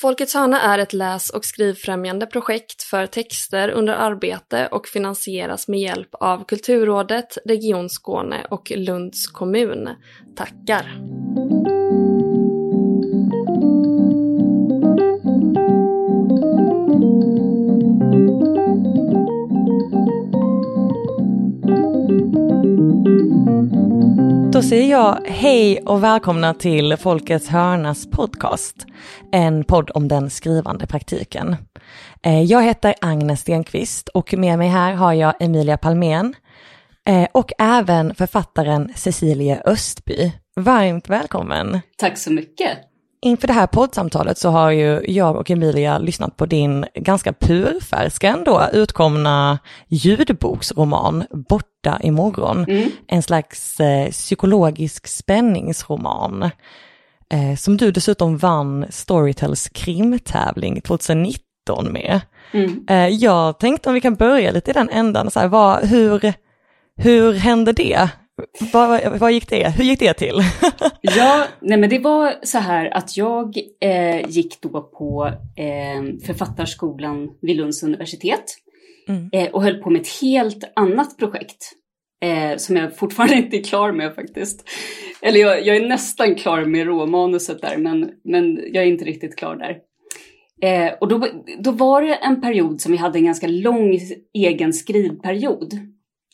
Folkets hörna är ett läs och skrivfrämjande projekt för texter under arbete och finansieras med hjälp av Kulturrådet, Region Skåne och Lunds kommun. Tackar! Då säger jag hej och välkomna till Folkets Hörnas podcast. En podd om den skrivande praktiken. Eh, jag heter Agnes Stenqvist och med mig här har jag Emilia Palmén eh, och även författaren Cecilie Östby. Varmt välkommen! Tack så mycket! Inför det här poddsamtalet så har ju jag och Emilia lyssnat på din ganska purfärska ändå utkomna ljudboksroman Borta imorgon. Mm. En slags eh, psykologisk spänningsroman. Eh, som du dessutom vann Storytels krimtävling 2019 med. Mm. Eh, jag tänkte om vi kan börja lite i den ändan, så här, vad, hur, hur hände det? Vad, vad gick det? Hur gick det till? ja, nej men det var så här att jag eh, gick då på eh, Författarskolan vid Lunds universitet mm. eh, och höll på med ett helt annat projekt eh, som jag fortfarande inte är klar med faktiskt. Eller jag, jag är nästan klar med råmanuset där, men, men jag är inte riktigt klar där. Eh, och då, då var det en period som vi hade en ganska lång egen skrivperiod.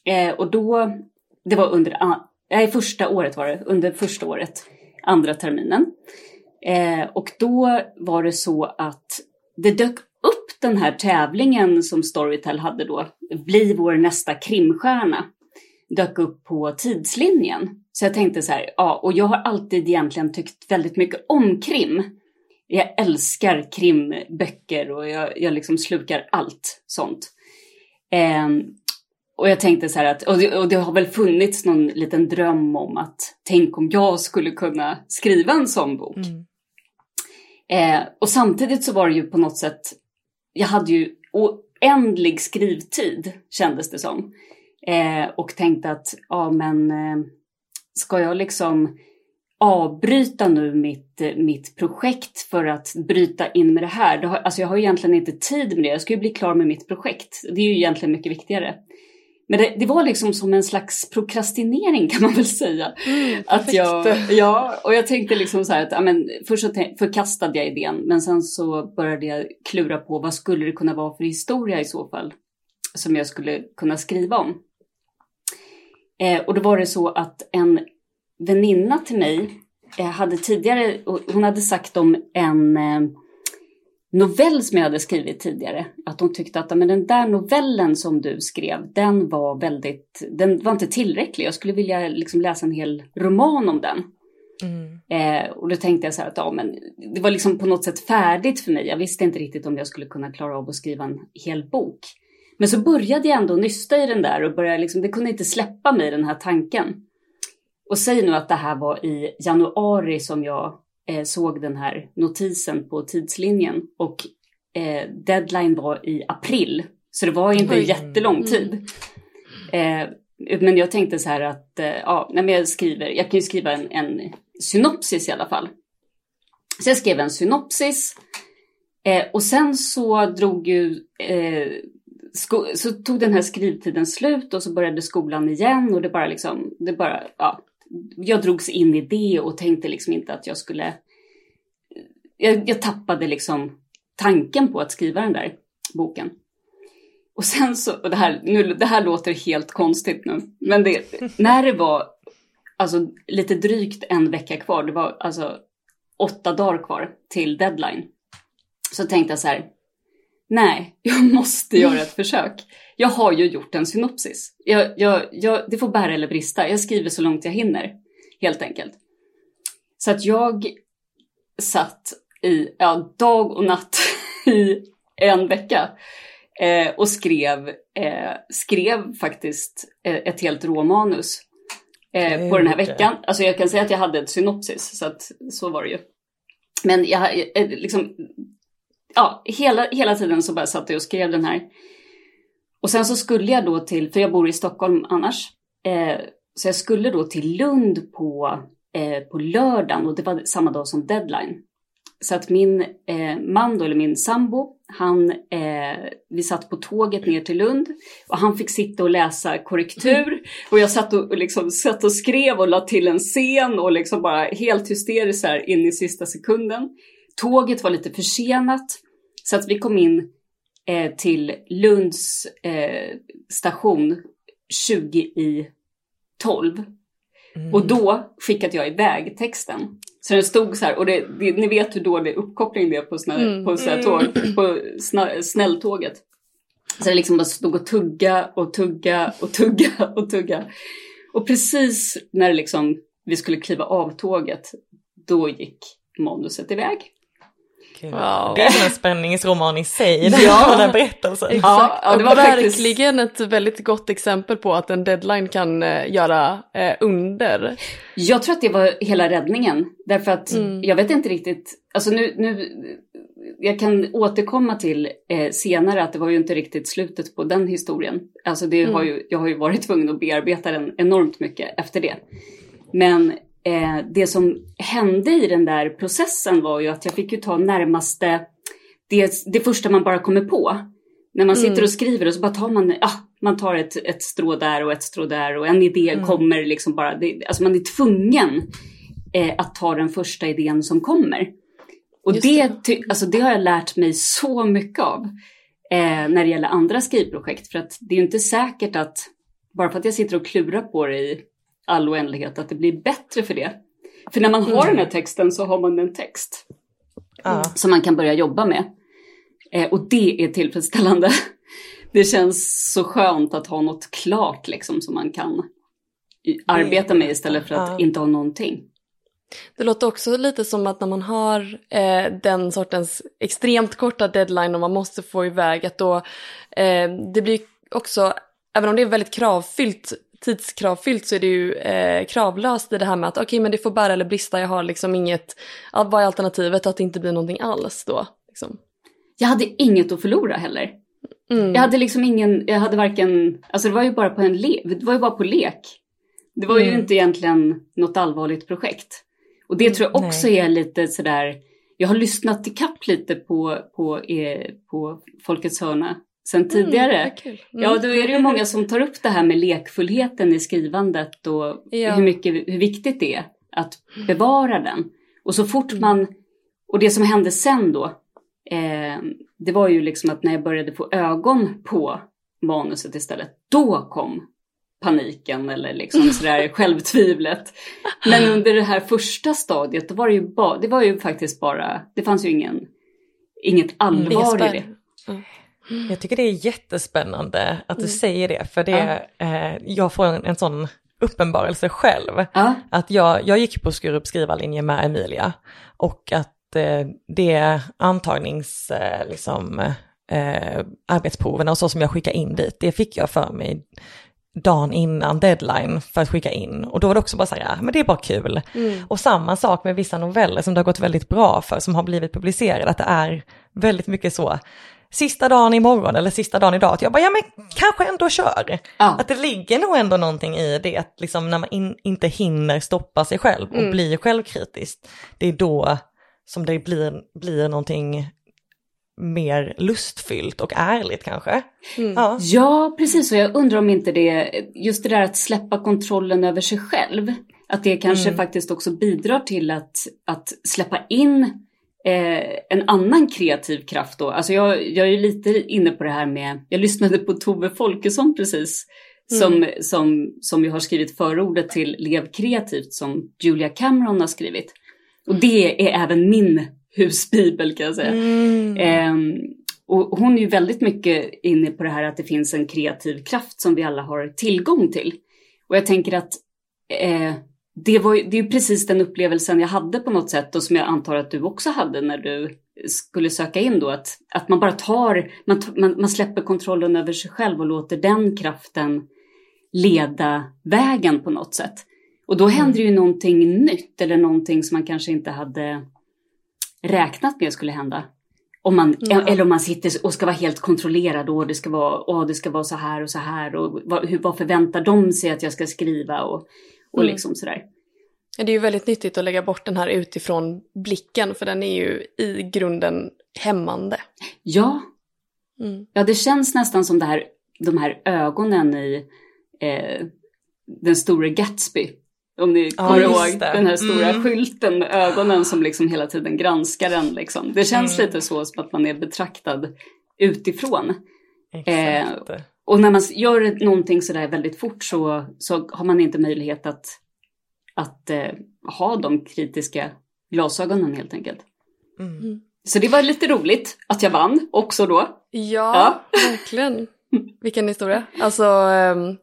Eh, och då det var under, nej, första året var det, under första året, andra terminen. Eh, och då var det så att det dök upp den här tävlingen som Storytel hade då, Bli vår nästa krimstjärna, dök upp på tidslinjen. Så jag tänkte så här, ja, och jag har alltid egentligen tyckt väldigt mycket om krim. Jag älskar krimböcker och jag, jag liksom slukar allt sånt. Eh, och jag tänkte så här att, och det, och det, har väl funnits någon liten dröm om att tänk om jag skulle kunna skriva en sån bok. Mm. Eh, och samtidigt så var det ju på något sätt, jag hade ju oändlig skrivtid kändes det som. Eh, och tänkte att, ja men eh, ska jag liksom avbryta nu mitt, mitt projekt för att bryta in med det här. Det har, alltså jag har egentligen inte tid med det, jag ska ju bli klar med mitt projekt. Det är ju egentligen mycket viktigare. Men det, det, var liksom som en slags prokrastinering kan man väl säga. Mm, att jag, ja, och jag tänkte liksom så här att, ja, men, först så förkastade jag idén, men sen så började jag klura på vad skulle det kunna vara för historia i så fall som jag skulle kunna skriva om. Eh, och då var det så att en väninna till mig eh, hade tidigare, hon hade sagt om en eh, novell som jag hade skrivit tidigare. Att hon tyckte att men den där novellen som du skrev, den var väldigt, den var inte tillräcklig. Jag skulle vilja liksom läsa en hel roman om den. Mm. Eh, och då tänkte jag så här att ja, men det var liksom på något sätt färdigt för mig. Jag visste inte riktigt om jag skulle kunna klara av att skriva en hel bok. Men så började jag ändå nysta i den där och började liksom, det kunde inte släppa mig den här tanken. Och säg nu att det här var i januari som jag eh, såg den här notisen på tidslinjen och eh, deadline var i april. Så det var inte en jättelång mm. tid. Eh, men jag tänkte så här att eh, ja, när jag skriver, jag kan ju skriva en, en synopsis i alla fall. Så jag skrev en synopsis eh, och sen så drog ju eh, så tog den här skrivtiden slut och så började skolan igen och det bara liksom, det bara, ja, jag drogs in i det och tänkte liksom inte att jag skulle... Jag, jag tappade liksom tanken på att skriva den där boken. Och sen så, och det här, nu, det här låter helt konstigt nu, men det, när det var alltså, lite drygt en vecka kvar, det var alltså åtta dagar kvar till deadline, så tänkte jag så här, nej, jag måste göra ett försök. Jag har ju gjort en synopsis. Jag, jag, jag, det får bära eller brista. Jag skriver så långt jag hinner, helt enkelt. Så att jag satt i ja, dag och natt i en vecka eh, och skrev, eh, skrev faktiskt eh, ett helt råmanus eh, på den här veckan. Alltså jag kan säga att jag hade ett synopsis, så att så var det ju. Men jag, eh, liksom, ja, hela, hela tiden så bara satt jag och skrev den här. Och sen så skulle jag då till, för jag bor i Stockholm annars, eh, så jag skulle då till Lund på, eh, på lördagen och det var samma dag som deadline. så att min eh, man då, eller min sambo, han, eh, vi satt på tåget ner till Lund och han fick sitta och läsa korrektur och jag satt och, liksom, satt och skrev och la till en scen och liksom bara helt hysteriskt här in i sista sekunden. Tåget var lite försenat så att vi kom in eh, till Lunds eh, station 20 i 12. Mm. Och då skickade jag iväg texten. Så den stod så här, och det, det, ni vet hur dålig uppkoppling det är på, såna, mm. på, så här tåg, mm. på sna, snälltåget. Så det liksom bara stod och tugga och tugga och tugga och tugga. Och precis när liksom vi skulle kliva av tåget, då gick manuset iväg. Wow. Det är som en spänningsroman i sig, den, ja. den berättelsen. Exakt. Ja, ja, det var verkligen faktiskt... ett väldigt gott exempel på att en deadline kan eh, göra eh, under. Jag tror att det var hela räddningen. Därför att mm. jag vet inte riktigt, alltså nu, nu jag kan återkomma till eh, senare att det var ju inte riktigt slutet på den historien. Alltså det mm. har ju, jag har ju varit tvungen att bearbeta den enormt mycket efter det. Men eh, det som hände i den där processen var ju att jag fick ju ta närmaste, det, det första man bara kommer på. När man sitter mm. och skriver och så bara tar man, ah, man tar ett, ett strå där och ett strå där och en idé mm. kommer liksom bara, det, alltså man är tvungen eh, att ta den första idén som kommer. Och det, det. Alltså det har jag lärt mig så mycket av eh, när det gäller andra skrivprojekt. För att det är ju inte säkert att bara för att jag sitter och klurar på det i all oändlighet att det blir bättre för det. För när man har mm. den här texten så har man en text mm. som man kan börja jobba med. Eh, och det är tillfredsställande. Det känns så skönt att ha något klart liksom som man kan arbeta med istället för att ja. inte ha någonting. Det låter också lite som att när man har eh, den sortens extremt korta deadline och man måste få iväg att då eh, det blir också, även om det är väldigt kravfyllt tidskravfyllt så är det ju eh, kravlöst i det här med att okej okay, men det får bära eller brista, jag har liksom inget, vad är alternativet att det inte blir någonting alls då? Liksom. Jag hade inget att förlora heller. Mm. Jag hade liksom ingen, jag hade varken, alltså det var ju bara på en lek, det var ju bara på lek. Det var mm. ju inte egentligen något allvarligt projekt. Och det tror jag också Nej. är lite sådär, jag har lyssnat i kapp lite på, på, eh, på Folkets hörna sen mm, tidigare. Mm, mm. Ja, då är det ju många som tar upp det här med lekfullheten i skrivandet och ja. hur, mycket, hur viktigt det är att bevara den. Och så fort man, och det som hände sen då, eh, det var ju liksom att när jag började få ögon på manuset istället, då kom paniken eller liksom sådär självtvivlet. Men under det här första stadiet, då var det ju, ba, det var ju faktiskt bara, det fanns ju ingen, inget allvar i det. Jag tycker det är jättespännande att du mm. säger det, för det, ja. eh, jag får en, en sån uppenbarelse själv. Ja. Att jag, jag gick på Skurup skrivarlinje med Emilia och att eh, det antagnings, eh, liksom, eh, arbetsproven och så som jag skickade in dit, det fick jag för mig dagen innan deadline för att skicka in. Och då var det också bara så här, ja, men det är bara kul. Mm. Och samma sak med vissa noveller som det har gått väldigt bra för, som har blivit publicerade, att det är väldigt mycket så, sista dagen imorgon eller sista dagen idag, att jag bara, ja men kanske ändå kör. Ja. Att det ligger nog ändå någonting i det, att liksom när man in, inte hinner stoppa sig själv och mm. blir självkritisk, det är då som det blir, blir någonting mer lustfyllt och ärligt kanske. Mm. Ja. ja, precis. Och jag undrar om inte det, just det där att släppa kontrollen över sig själv, att det kanske mm. faktiskt också bidrar till att, att släppa in eh, en annan kreativ kraft då. Alltså jag, jag är lite inne på det här med, jag lyssnade på Tove Folkesson precis, som, mm. som, som ju har skrivit förordet till Lev kreativt som Julia Cameron har skrivit. Och det är även min husbibel kan jag säga. Mm. Eh, och hon är ju väldigt mycket inne på det här att det finns en kreativ kraft som vi alla har tillgång till. Och jag tänker att eh, det, var, det är precis den upplevelsen jag hade på något sätt och som jag antar att du också hade när du skulle söka in då. Att, att man bara tar, man, man, man släpper kontrollen över sig själv och låter den kraften leda vägen på något sätt. Och då händer ju någonting nytt eller någonting som man kanske inte hade räknat med skulle hända. Om man, mm. Eller om man sitter och ska vara helt kontrollerad och det ska vara, åh, det ska vara så här och så här och vad, hur, vad förväntar de sig att jag ska skriva och, och mm. liksom sådär. Det är ju väldigt nyttigt att lägga bort den här utifrån blicken, för den är ju i grunden hämmande. Ja. Mm. Ja, det känns nästan som det här, de här ögonen i eh, den store Gatsby. Om ni kommer ja, ihåg den här stora mm. skylten med ögonen som liksom hela tiden granskar den. Liksom. Det känns mm. lite så som att man är betraktad utifrån. Eh, och när man gör någonting sådär väldigt fort så, så har man inte möjlighet att, att eh, ha de kritiska glasögonen helt enkelt. Mm. mm. Så det var lite roligt att jag vann också då. Ja, ja. verkligen. Vilken historia. Alltså, ehm,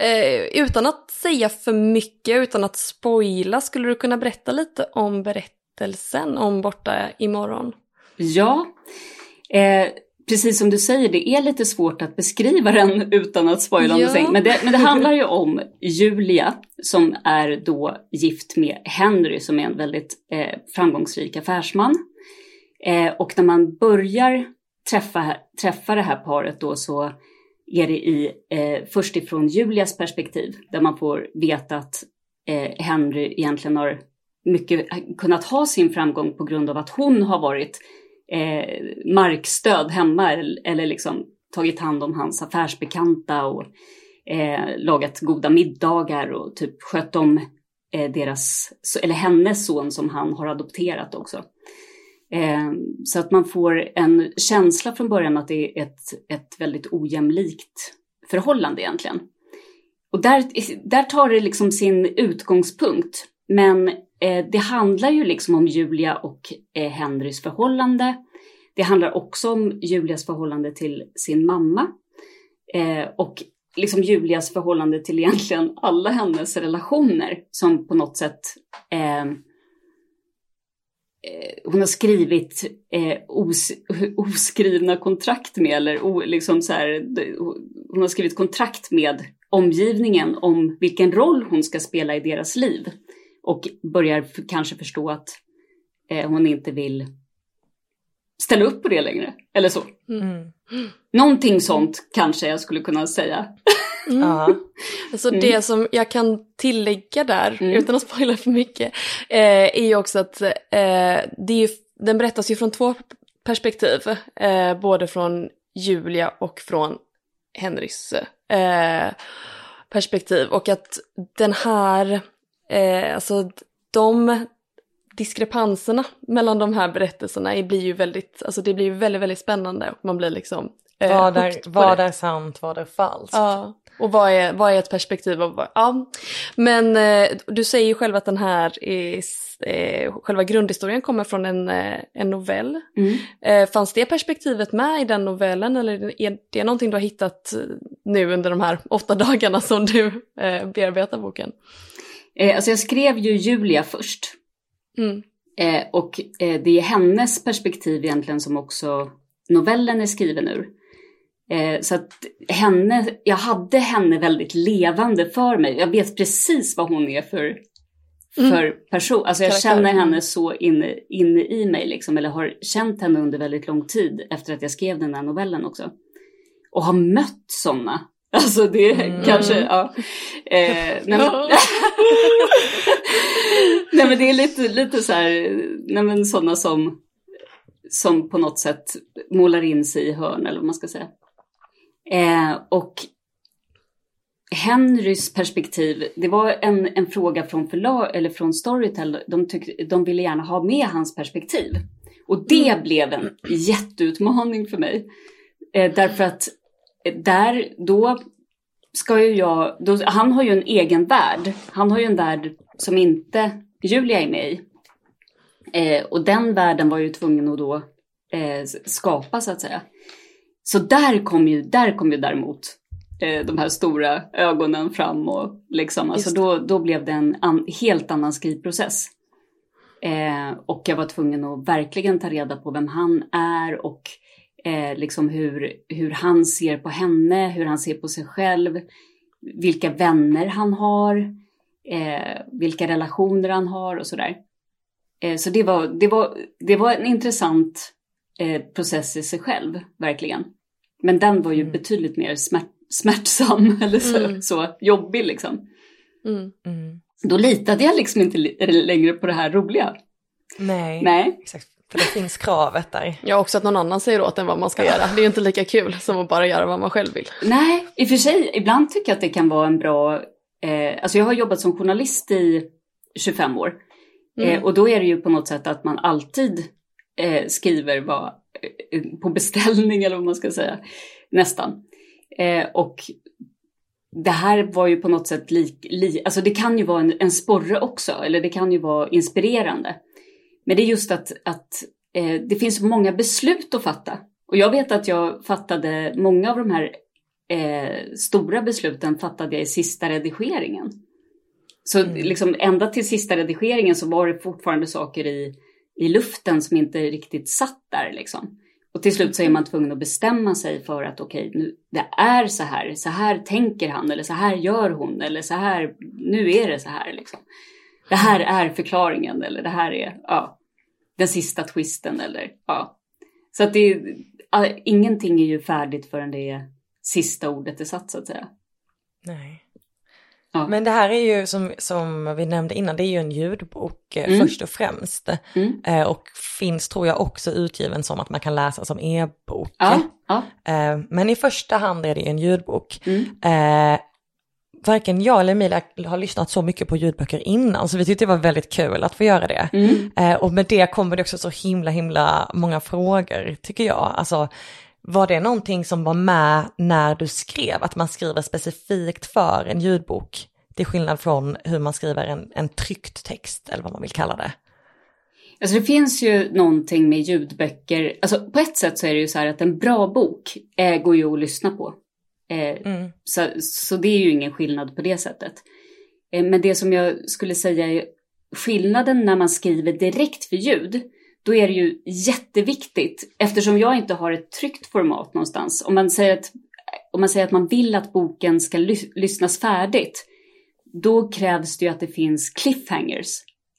eh, utan att säga för mycket, utan att spoila, skulle du kunna berätta lite om berättelsen om Borta imorgon? Ja, eh, precis som du säger, det är lite svårt att beskriva den utan att spoila ja. någonting. Men det, men det handlar ju om Julia som är då gift med Henry som är en väldigt eh, framgångsrik affärsman. Eh, och när man börjar träffa, träffa det här paret då så är det i, eh, först ifrån Julias perspektiv där man får veta att eh, Henry egentligen har mycket kunnat ha sin framgång på grund av att hon har varit eh, markstöd hemma eller liksom tagit hand om hans affärsbekanta och eh, lagat goda middagar och typ skött om eh, deras, eller hennes son som han har adopterat också. Eh, så att man får en känsla från början att det är ett, ett väldigt ojämlikt förhållande egentligen. Och där, där tar det liksom sin utgångspunkt. Men Eh, det handlar ju liksom om Julia och eh, Henrys förhållande. Det handlar också om Julias förhållande till sin mamma. Eh, och liksom Julias förhållande till egentligen alla hennes relationer som på något sätt eh, eh hon har skrivit eh, os, oskrivna kontrakt med, eller o, liksom så här, hon har skrivit kontrakt med omgivningen om vilken roll hon ska spela i deras liv. Och börjar kanske förstå att eh, hon inte vill ställa upp på det längre. Eller så. Mm. Någonting sånt kanske jag skulle kunna säga. Mm. Alltså mm. det som jag kan tillägga där, mm. utan att spoila för mycket, eh, är ju också att eh, det är ju, den berättas ju från två perspektiv. Eh, både från Julia och från Henrys eh, perspektiv. Och att den här, eh, alltså de diskrepanserna mellan de här berättelserna blir ju väldigt, alltså det blir ju väldigt, väldigt spännande och man blir liksom eh, vad, är, vad är sant, vad är falskt? Ja, och vad är, vad är ett perspektiv av ja. Men eh, du säger ju själv att den här är, eh, själva grundhistorien kommer från en, eh, en novell. Mm. Eh, fanns det perspektivet med i den novellen eller är det någonting du har hittat nu under de här åtta dagarna som du bearbetar boken? Eh, alltså jag skrev ju Julia först. Mm. Eh, och eh, det är hennes perspektiv egentligen som också novellen är skriven ur. Eh, så att henne, jag hade henne väldigt levande för mig. Jag vet precis vad hon är för, för mm. person. Alltså jag Karaktär. känner henne så inne, inne i mig, liksom, eller har känt henne under väldigt lång tid efter att jag skrev den här novellen också. Och har mött sådana. Alltså det mm. kanske, ja. Eh, nej, men, nej men det är lite, lite så här, nej men sådana som, som på något sätt målar in sig i hörn eller vad man ska säga. Eh, och Henrys perspektiv, det var en, en fråga från, förlag, eller från Storytel, de, tyck, de ville gärna ha med hans perspektiv. Och det mm. blev en jätteutmaning för mig. Eh, därför att där, då ska ju jag, då, han har ju en egen värld. Han har ju en värld som inte Julia är med i. Eh, och den världen var ju tvungen att då eh, skapa så att säga. Så där kom ju, där kom ju däremot eh, de här stora ögonen fram och liksom, alltså då, då blev det en an, helt annan skrivprocess. Eh, och jag var tvungen att verkligen ta reda på vem han är och eh, liksom hur, hur han ser på henne, hur han ser på sig själv, vilka vänner han har, eh, vilka relationer han har och sådär. Eh, så det var, det, var, det var en intressant eh, process i sig själv, verkligen. Men den var ju mm. betydligt mer smärt, smärtsam eller så, mm. så jobbig liksom. Mm. mm. då litade jag liksom inte längre på det här roliga. Nej, Nej. exakt. För det finns kravet där. Ja, också att någon annan säger åt en vad man ska göra. Det är inte lika kul som att bara göra vad man själv vill. Nej, i och för sig, ibland tycker jag att det kan vara en bra... Eh, alltså jag har jobbat som journalist i 25 år. Mm. Eh, och då är det ju på något sätt att man alltid eh, skriver vad, eh, på beställning eller vad man ska säga. Nästan. Eh, och det här var ju på något sätt lik, li, alltså det kan ju vara en, en sporre också, eller det kan ju vara inspirerande. Men det är just att, att eh, det finns många beslut att fatta. Och jag vet att jag fattade många av de här eh, stora besluten fattade jag i sista redigeringen. Så mm. liksom ända till sista redigeringen så var det fortfarande saker i, i luften som inte riktigt satt där liksom. Och till slut så är man tvungen att bestämma sig för att okej, okay, det är så här, så här tänker han eller så här gör hon eller så här, nu är det så här liksom. Det här är förklaringen eller det här är, ja, den sista twisten eller, ja. Så att det är, ingenting är ju färdigt förrän det är sista ordet är satt så att säga. Nej. Ja. Men det här är ju som, som vi nämnde innan, det är ju en ljudbok eh, mm. först och främst. Mm. Eh, och finns tror jag också utgiven som att man kan läsa som e-bok. Ja. Ja. Eh, men i första hand är det en ljudbok. Mm. Eh, varken jag eller Emilia har lyssnat så mycket på ljudböcker innan, så vi tyckte det var väldigt kul att få göra det. Mm. Eh, och med det kommer det också så himla, himla många frågor, tycker jag. Alltså, var det någonting som var med när du skrev, att man skriver specifikt för en ljudbok? Till skillnad från hur man skriver en, en tryckt text, eller vad man vill kalla det. Alltså det finns ju någonting med ljudböcker, alltså på ett sätt så är det ju så här att en bra bok eh, går ju att lyssna på. Eh, mm. så, så det är ju ingen skillnad på det sättet. Eh, men det som jag skulle säga är skillnaden när man skriver direkt för ljud, då är det ju jätteviktigt, eftersom jag inte har ett tryckt format någonstans. Om man säger att, om man, säger att man vill att boken ska lys lyssnas färdigt, då krävs det ju att det finns cliffhangers.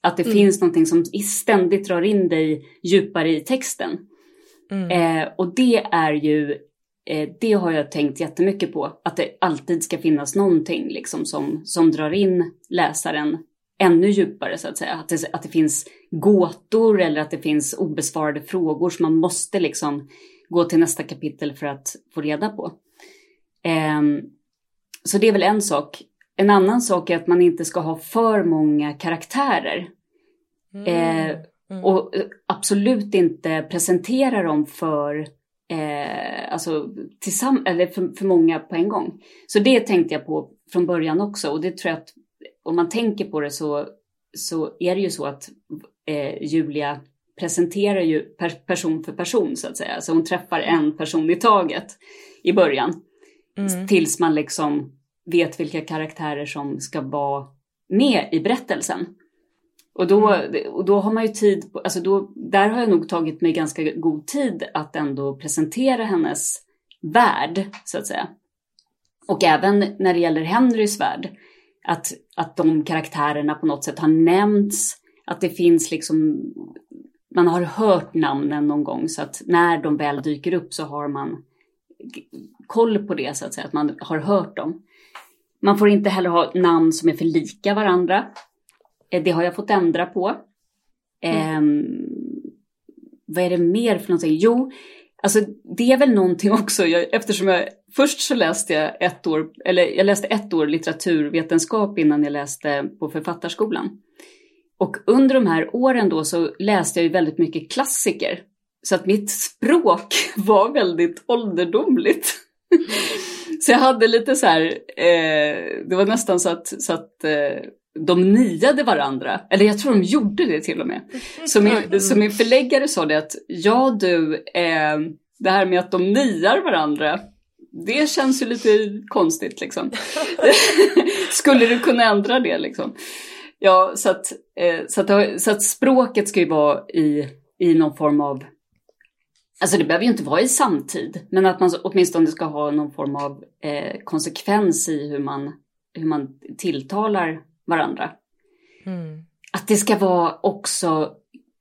Att det mm. finns någonting som ständigt drar in dig djupare i texten. Mm. Eh, och det är ju, det har jag tänkt jättemycket på. Att det alltid ska finnas någonting liksom som, som drar in läsaren ännu djupare så att säga. Att det, att det finns gåtor eller att det finns obesvarade frågor som man måste liksom gå till nästa kapitel för att få reda på. Eh, så det är väl en sak. En annan sak är att man inte ska ha för många karaktärer. Mm. Eh, mm. Och absolut inte presentera dem för, eh, alltså, tillsamm- eller för, för många på en gång. Så det tänkte jag på från början också och det tror jag att om man tänker på det så, så är det ju så att eh, Julia presenterar ju per person för person så att säga. Så hon träffar en person i taget i början. Mm. Tills man liksom vet vilka karaktärer som ska vara med i berättelsen. Och då, mm. och då har man ju tid, alltså då, där har jag nog tagit mig ganska god tid att ändå presentera hennes värld, så att säga. Och även när det gäller Henrys värld, att, att de karaktärerna på något sätt har nämnts, att det finns liksom, man har hört namnen någon gång så att när de väl dyker upp så har man koll på det så att säga, att man har hört dem. Man får inte heller ha namn som är för lika varandra. Eh, det har jag fått ändra på. Mm. Eh, vad är det mer för någonting? Jo, alltså det är väl någonting också, jag, eftersom jag först så läste jag ett år, eller jag läste ett år litteraturvetenskap innan jag läste på författarskolan. Och under de här åren då så läste jag ju väldigt mycket klassiker. Så att mitt språk var väldigt ålderdomligt. Så jag hade lite så här, eh, det var nästan så att, så att eh, de niade varandra. Eller jag tror de gjorde det till och med. Så min, så min förläggare sa det att ja du, eh, det här med att de niar varandra, det känns ju lite konstigt liksom. Skulle du kunna ändra det liksom? Ja, så att, eh, så, att, så att språket ska ju vara i, i någon form av Alltså det behöver ju inte vara i samtid, men att man åtminstone ska ha någon form av eh, konsekvens i hur man, hur man tilltalar varandra. Mm. Att det ska vara också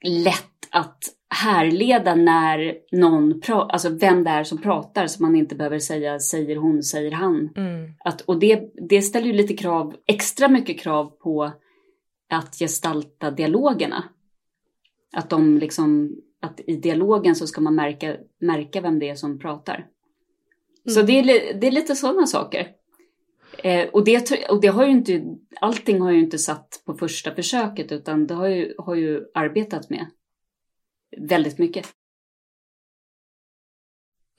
lätt att härleda när någon pratar, alltså vem det är som pratar så man inte behöver säga säger hon, säger han. Mm. Att, och det, det ställer ju lite krav, extra mycket krav på att gestalta dialogerna. Att de liksom, att i dialogen så ska man märka, märka vem det är som pratar. Mm. Så det är, det är lite sådana saker. Eh, och, det, och det har ju inte, allting har ju inte satt på första försöket utan det har ju, har ju arbetat med väldigt mycket.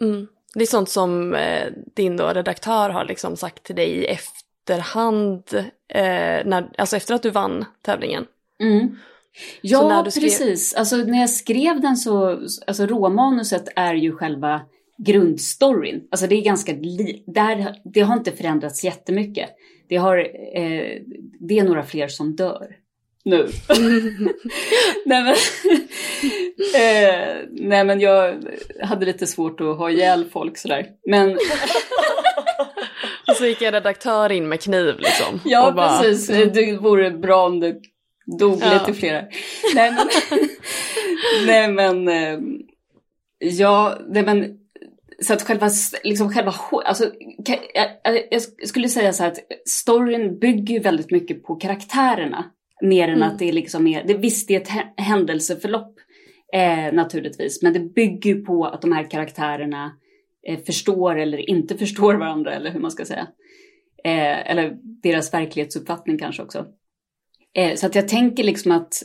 Mm. Det är sånt som eh, din då redaktör har liksom sagt till dig i efterhand, eh, när, alltså efter att du vann tävlingen. Mm. Ja, skrev... precis. Alltså när jag skrev den så, alltså råmanuset är ju själva grundstoryn. Alltså det är ganska, där, det har inte förändrats jättemycket. Det, har, eh, det är några fler som dör nu. nej, men, eh, nej men jag hade lite svårt att ha ihjäl folk sådär. Men... Och så gick en redaktör in med kniv liksom. Ja bara... precis, det vore bra om det dog ja. lite flera. Nej men, nej men, eh, ja, nej men så att själva, liksom själva, alltså, jag, jag, skulle säga så här att storyn bygger väldigt mycket på karaktärerna. Mer än mm. att det liksom är, det, visst det är ett händelseförlopp eh, naturligtvis, men det bygger på att de här karaktärerna eh, förstår eller inte förstår varandra, eller hur man ska säga. Eh, eller deras verklighetsuppfattning kanske också. Eh, så att jag tänker liksom att,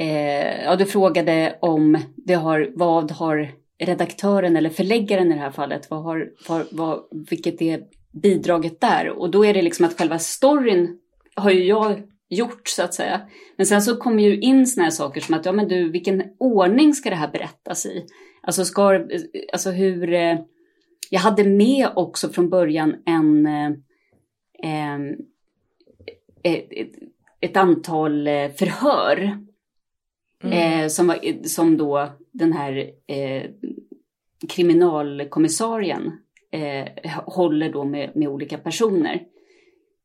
eh, ja du frågade om det har, vad har redaktören eller förläggaren i det här fallet, vad har, vad, vad, vilket är bidraget där? Och då är det liksom att själva storyn har ju jag gjort så att säga. Men sen så kommer ju in såna här saker som att, ja men du, vilken ordning ska det här berättas i? Alltså, ska, alltså hur... Eh, jag hade med också från början en... Eh, eh ett, ett, antal eh, förhör. Mm. Som, var, som då den här eh, kriminalkommissarien eh, håller då med, med olika personer.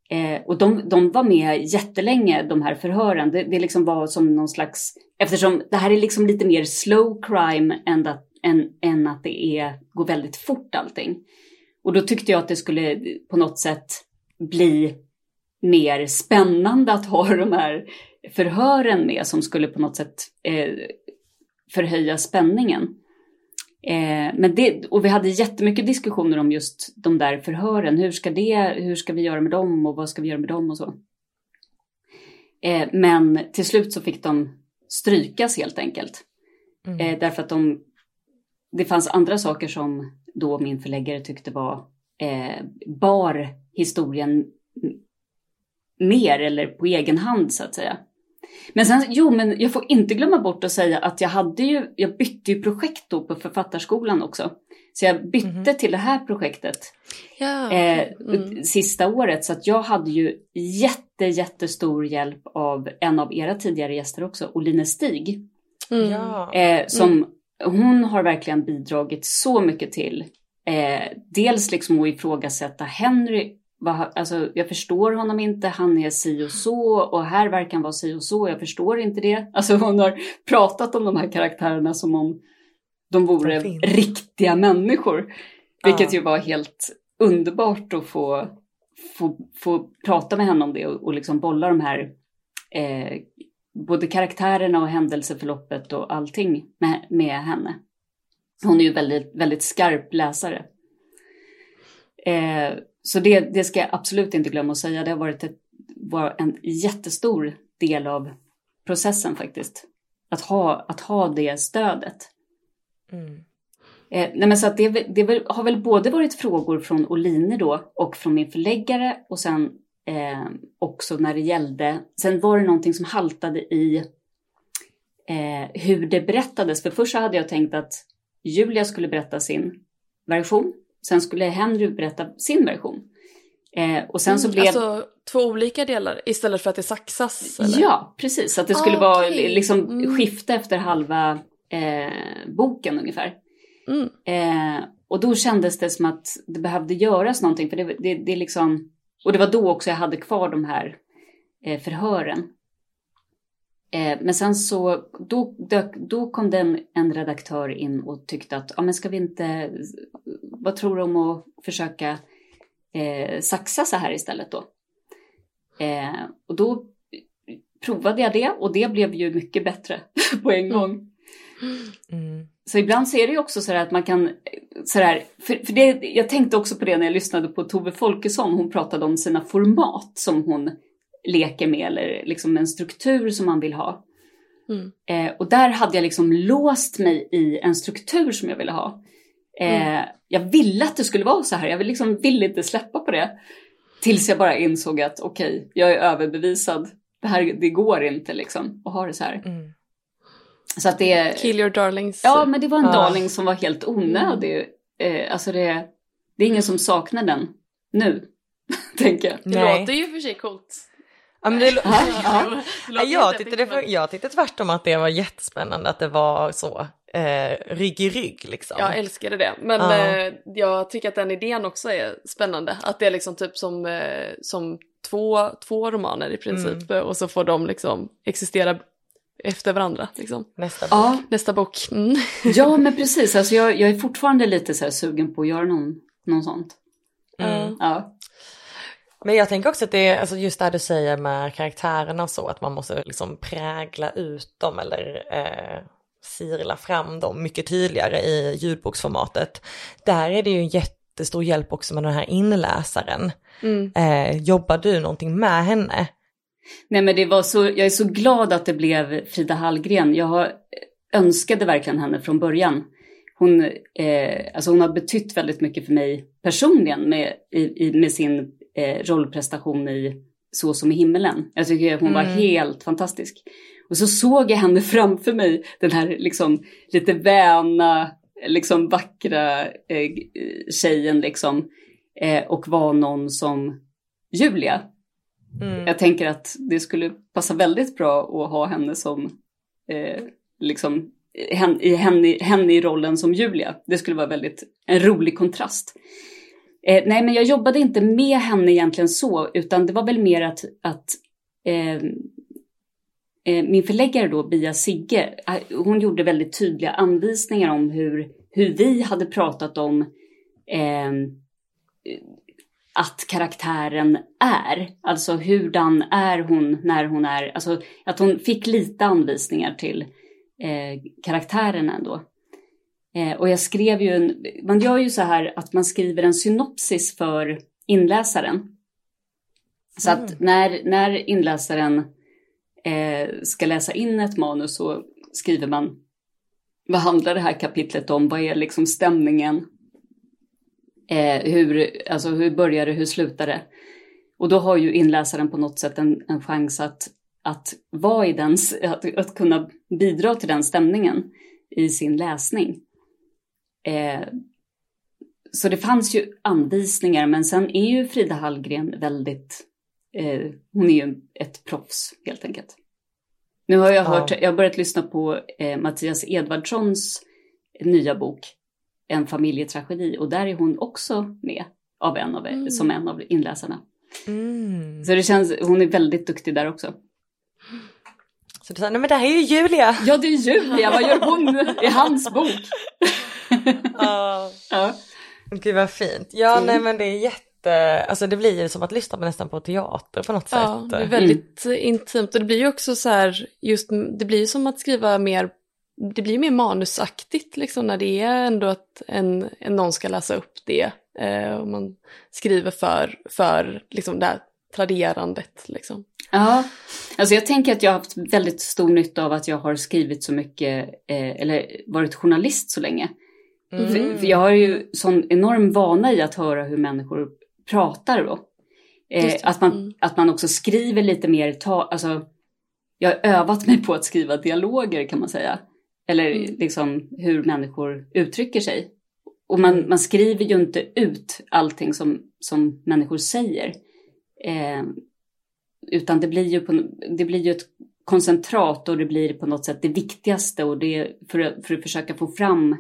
Eh, och de, de var med jättelänge, de här förhören. Det, det liksom var som någon slags, eftersom det här är liksom lite mer slow crime än att, än, än att det är, går väldigt fort allting. Och då tyckte jag att det skulle på något sätt bli mer spännande att ha de här förhören med som skulle på något sätt eh, förhöja spänningen. Eh, men det, och vi hade jättemycket diskussioner om just de där förhören. Hur ska, det, hur ska vi göra med dem och vad ska vi göra med dem och så. Eh, men till slut så fick de strykas helt enkelt. Mm. Eh, därför att de, det fanns andra saker som då min förläggare tyckte var eh, bar historien mer eller på egen hand så att säga. Men sen, jo men jag får inte glömma bort att säga att jag hade ju, jag bytte ju projekt då på författarskolan också. Så jag bytte mm. till det här projektet ja. eh, mm. sista året. Så att jag hade ju jätte, jättestor hjälp av en av era tidigare gäster också, Oline Stig. Mm. Eh, som, mm. hon har verkligen bidragit så mycket till eh, dels liksom att ifrågasätta Henry alltså, jag förstår honom inte, han är si och så och här verkar han vara si och så, jag förstår inte det. Alltså hon har pratat om de här karaktärerna som om de vore riktiga människor. Vilket ja. ju var helt underbart att få, få, få prata med henne om det och, och liksom bolla de här eh, både karaktärerna och händelseförloppet och allting med, med henne. Hon är ju väldigt, väldigt skarp läsare. Eh, så det, det ska jag absolut inte glömma att säga. Det har varit ett, var en jättestor del av processen faktiskt. Att ha, att ha det stödet. Mm. Eh, nej men så att det, det har väl både varit frågor från Oline då och från min förläggare och sen eh, också när det gällde, sen var det någonting som haltade i eh, hur det berättades. För först så hade jag tänkt att Julia skulle berätta sin version Sen skulle Henry berätta sin version. Eh, och sen mm, så blev... Alltså två olika delar istället för att det saxas? Eller? Ja, precis. Att det skulle ah, vara okay. liksom mm. skifta efter halva eh, boken ungefär. Mm. Eh, och då kändes det som att det behövde göras någonting. För det, det, det liksom... Och det var då också jag hade kvar de här eh, förhören. Eh, men sen så, då, dök, då kom det en, redaktör in och tyckte att, ja men ska vi inte, vad tror du om att försöka eh, saxa så här istället då? Eh, och då provade jag det och det blev ju mycket bättre på en gång. Mm. Så ibland så är det ju också så att man kan, sådär, för, för det, jag tänkte också på det när jag lyssnade på Tove Folkesson, hon pratade om sina format som hon leker med eller liksom en struktur som man vill ha. Mm. Eh, och där hade jag liksom låst mig i en struktur som jag ville ha. Eh, mm. Jag ville att det skulle vara så här, jag liksom ville inte släppa på det. Tills jag bara insåg att okej, okay, jag är överbevisad. Det här det går inte liksom att ha det så här. Mm. Så att det... Kill your darlings. Ja, men det var en ah. darling som var helt onödig. Eh, alltså det, det är ingen som saknar den nu, tänker jag. Det Nej. låter ju för sig coolt. Ja, men det, ja, ja. jag, tyckte jag tvärtom att det var jättespännande att det var så eh, rygg i rygg liksom. Jag älskade det, men ja. eh, jag tycker att den idén också är spännande. Att det är liksom typ som, eh, som två, två romaner i princip mm. och så får de liksom existera efter varandra. Liksom. Nästa bok. Ja. Nästa bok. Mm. ja men precis, alltså jag, jag är fortfarande lite så sugen på att göra någon, någon sånt. Mm. Ja. Men jag tänker också att det är alltså just det du säger med karaktärerna och så, att man måste liksom prägla ut dem eller eh, sirla fram dem mycket tydligare i ljudboksformatet. Där är det ju en jättestor hjälp också med den här inläsaren. Mm. Eh, jobbar du någonting med henne? Nej men det var så, jag är så glad att det blev Frida Hallgren. Jag har, önskade verkligen henne från början. Hon, eh, alltså hon har betytt väldigt mycket för mig personligen med, i, med sin eh, rollprestation i Så som i himmelen. Jag tycker hon mm. var helt fantastisk. Och så såg jag henne framför mig, den här liksom lite väna, liksom vackra eh, tjejen liksom. Eh, och var någon som Julia. Mm. Jag tänker att det skulle passa väldigt bra att ha henne som, eh, liksom, henne, henne, henne i rollen som Julia. Det skulle vara väldigt, en rolig kontrast. Eh, nej, men jag jobbade inte med henne egentligen så, utan det var väl mer att, att eh, eh, min förläggare då, Bia Sigge, eh, hon gjorde väldigt tydliga anvisningar om hur, hur vi hade pratat om eh, att karaktären är. Alltså hurdan är hon när hon är, alltså att hon fick lite anvisningar till eh, karaktären ändå. Eh, och jag skrev ju, en, man gör ju så här att man skriver en synopsis för inläsaren. Så att mm. när, när inläsaren eh, ska läsa in ett manus så skriver man vad handlar det här kapitlet om? Vad är liksom stämningen? Eh, hur, alltså hur börjar det? Hur slutar det? Och då har ju inläsaren på något sätt en, en chans att, att vara i den, att, att kunna bidra till den stämningen i sin läsning. Eh, så det fanns ju anvisningar, men sen är ju Frida Hallgren väldigt, eh, hon är ju ett proffs helt enkelt. Nu har jag hört, jag har börjat lyssna på eh, Mattias Edvardssons nya bok, En familjetragedi, och där är hon också med av en av, mm. som en av inläsarna. Mm. Så det känns, hon är väldigt duktig där också. Så du sa, nej men det här är ju Julia! Ja det är Julia, vad gör hon i hans bok? Ja. ja. Gud vad fint. Ja mm. nej men det är jätte, alltså det blir ju som att lyssna på nästan på teater på något ja, sätt. Ja det är väldigt mm. intimt och det blir ju också så här, just det blir ju som att skriva mer det blir mer manusaktigt liksom när det är ändå att en, en någon ska läsa upp det. Eh, och man skriver för, för liksom det här traderandet liksom. Ja, alltså jag tänker att jag har haft väldigt stor nytta av att jag har skrivit så mycket, eh, eller varit journalist så länge. Mm. För, för, jag har ju sån enorm vana i att höra hur människor pratar då. Eh, att, man, mm. att man också skriver lite mer, ta, alltså, jag har övat mig på att skriva dialoger kan man säga. Eller mm. liksom hur människor uttrycker sig. Och man, man skriver ju inte ut allting som, som människor säger. Eh, utan det blir, ju på, det blir ju ett koncentrat och det blir på något sätt det viktigaste och det för, för att försöka få fram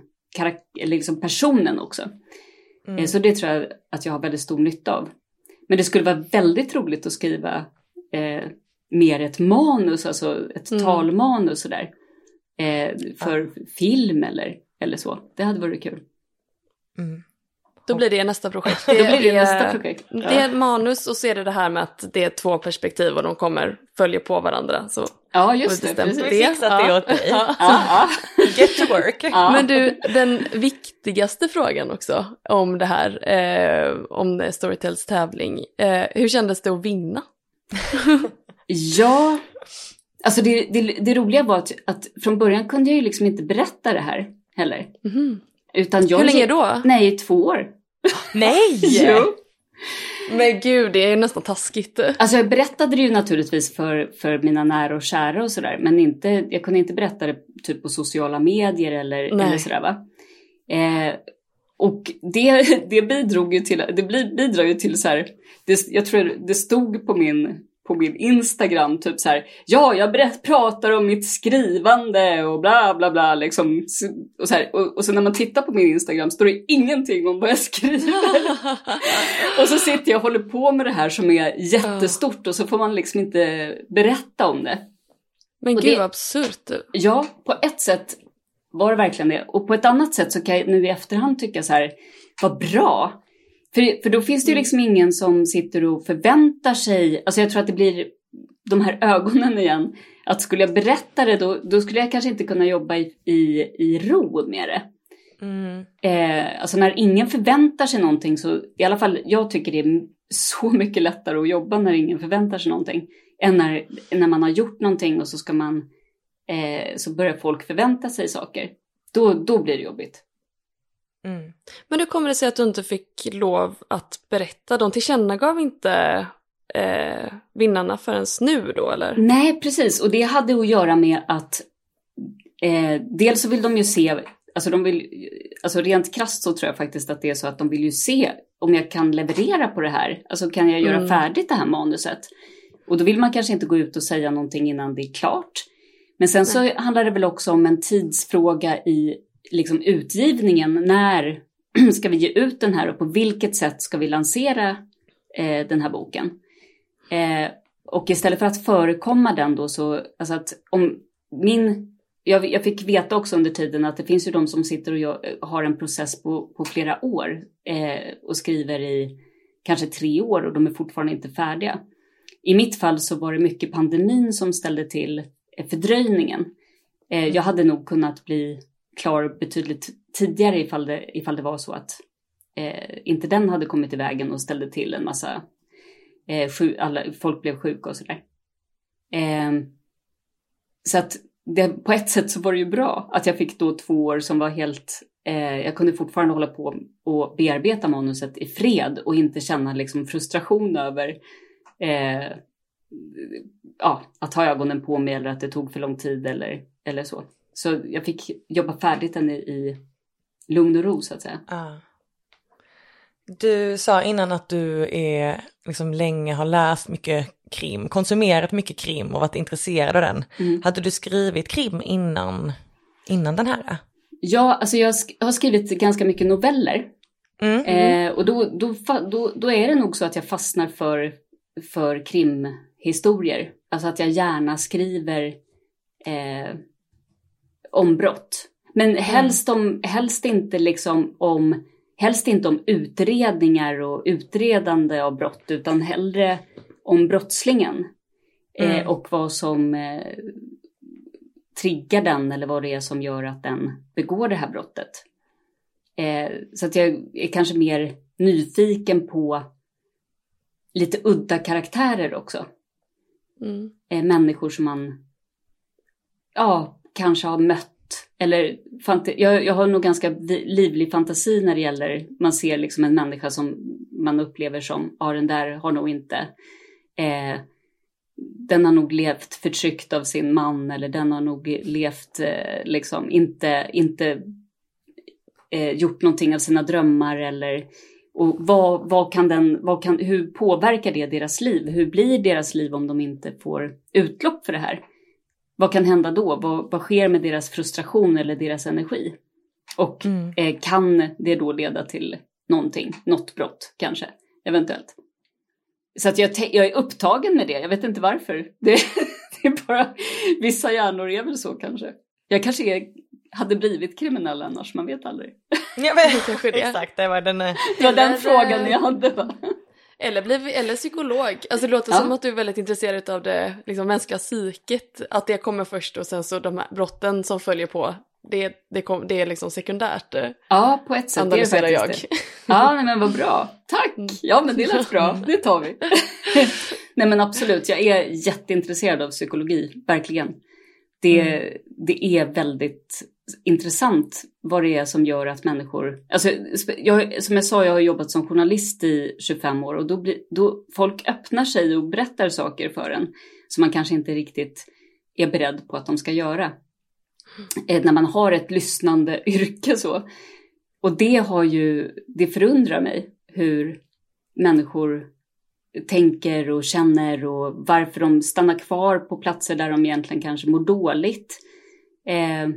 liksom personen också. Mm. Så det tror jag att jag har väldigt stor nytta av. Men det skulle vara väldigt roligt att skriva eh, mer ett manus, alltså ett mm. talmanus sådär. Eh, för ja. film eller, eller så. Det hade varit kul. Mm. Då blir det nästa projekt. Det, då blir det nästa projekt. Det är manus och så är det det här med att det är två perspektiv och de kommer följa på varandra. Så ja, just det. Precis. Det. Vi fixat det åt dig. Ja. Get to work. Ja. Men du, den viktigaste frågan också om det här, eh, om Storytels tävling. Eh, hur kändes det att vinna? ja, alltså det, det, det roliga var att, att, från början kunde jag ju liksom inte berätta det här heller. Mm. Utan jag, Hur länge då? Nej, två år. Nej! jo. Men gud, det är nästan taskigt. Alltså jag berättade det ju naturligtvis för, för mina nära och kära och sådär. Men inte, jag kunde inte berätta det typ på sociala medier eller, eller sådär va. Eh, och det, det bidrog ju till, det bidrar ju till så här, det, jag tror det stod på min på min Instagram, typ så här, ja, jag berätt, pratar om mitt skrivande och bla bla bla liksom. Och så, här, och, och så när man tittar på min Instagram står det ingenting om vad jag skriver. och så sitter jag och håller på med det här som är jättestort och så får man liksom inte berätta om det. Men och gud vad absurt. Ja, på ett sätt var det verkligen det. Och på ett annat sätt så kan jag nu i efterhand tycka så här, vad bra för, för då finns det ju mm. liksom ingen som sitter och förväntar sig, alltså jag tror att det blir de här ögonen igen. Att skulle jag berätta det då, då skulle jag kanske inte kunna jobba i, i, i ro med det. Mm. Eh, alltså när ingen förväntar sig någonting så, i alla fall jag tycker det är så mycket lättare att jobba när ingen förväntar sig någonting. Än när, när man har gjort någonting och så ska man, eh, så börjar folk förvänta sig saker. Då, då blir det jobbigt. Mm. Men hur kommer det sig att du inte fick lov att berätta? De tillkännagav inte eh, vinnarna förrän nu då eller? Nej precis och det hade att göra med att eh, dels så vill de ju se, alltså de vill, alltså rent krasst så tror jag faktiskt att det är så att de vill ju se om jag kan leverera på det här. Alltså kan jag göra mm. färdigt det här manuset? Och då vill man kanske inte gå ut och säga någonting innan det är klart. Men sen så handlar det väl också om en tidsfråga i liksom utgivningen. När ska vi ge ut den här och på vilket sätt ska vi lansera eh, den här boken? Eh, och istället för att förekomma den då så, alltså att om min, jag, jag, fick veta också under tiden att det finns ju de som sitter och gör, har en process på, på flera år eh, och skriver i kanske tre år och de är fortfarande inte färdiga. I mitt fall så var det mycket pandemin som ställde till eh, fördröjningen. Eh, jag hade nog kunnat bli klar betydligt tidigare ifall det, ifall det var så att eh, inte den hade kommit i vägen och ställde till en massa, eh, sju, alla, folk blev sjuka och sådär. Eh, så att det, på ett sätt så var det ju bra att jag fick då två år som var helt, eh, jag kunde fortfarande hålla på och bearbeta manuset i fred och inte känna liksom frustration över eh, ja, att ha ögonen på mig eller att det tog för lång tid eller, eller så. Så jag fick jobba färdigt den i, i lugn och ro så att säga. Ah. Du sa innan att du är, liksom länge har läst mycket krim, konsumerat mycket krim och varit intresserad av den. Mm. Hade du skrivit krim innan, innan den här? Ja, alltså jag har skrivit ganska mycket noveller. Mm. Eh, och då, då, då, då är det nog så att jag fastnar för, för krimhistorier. Alltså att jag gärna skriver eh, om brott. Men mm. helst, om, helst inte liksom om helst inte om utredningar och utredande av brott utan hellre om brottslingen. Eh, mm. Eh, och vad som eh, triggar den eller vad det är som gör att den begår det här brottet. Eh, så att jag är kanske mer nyfiken på lite udda karaktärer också. Mm. Eh, människor som man ja, kanske har mött eller jag, jag har nog ganska livlig fantasi när det gäller, man ser liksom en människa som man upplever som, ja den där har nog inte, eh, den har nog levt förtryckt av sin man eller den har nog levt, eh, liksom inte, inte eh, gjort någonting av sina drömmar eller och vad, vad kan den, vad kan, hur påverkar det deras liv? Hur blir deras liv om de inte får utlopp för det här? Vad kan hända då? Vad, vad sker med deras frustration eller deras energi? Och mm. eh, kan det då leda till någonting, något brott kanske, eventuellt? Så att jag, jag är upptagen med det, jag vet inte varför. Det, det, är bara, vissa hjärnor är väl så kanske. Jag kanske är hade blivit kriminell annars, man vet aldrig. Ja, men, kanske det. Exakt, det var den, det var den frågan jag hade. Va? Eller, bli, eller psykolog. Alltså det låter ja. som att du är väldigt intresserad av det liksom, mänskliga psyket. Att det kommer först och sen så de här brotten som följer på. Det, det, kom, det är liksom sekundärt. Ja, på ett sätt. Det är det jag. Det. Ja, men vad bra. Tack! Mm. Ja, men det lät bra. Det tar vi. nej, men absolut. Jag är jätteintresserad av psykologi, verkligen. Det, mm. det är väldigt intressant vad det är som gör att människor... Alltså, jag, som jag sa, jag har jobbat som journalist i 25 år och då, blir, då folk öppnar sig och berättar saker för en som man kanske inte riktigt är beredd på att de ska göra. Mm. När man har ett lyssnande yrke så. Och det har ju, det förundrar mig hur människor tänker och känner och varför de stannar kvar på platser där de egentligen kanske mår dåligt. Eh,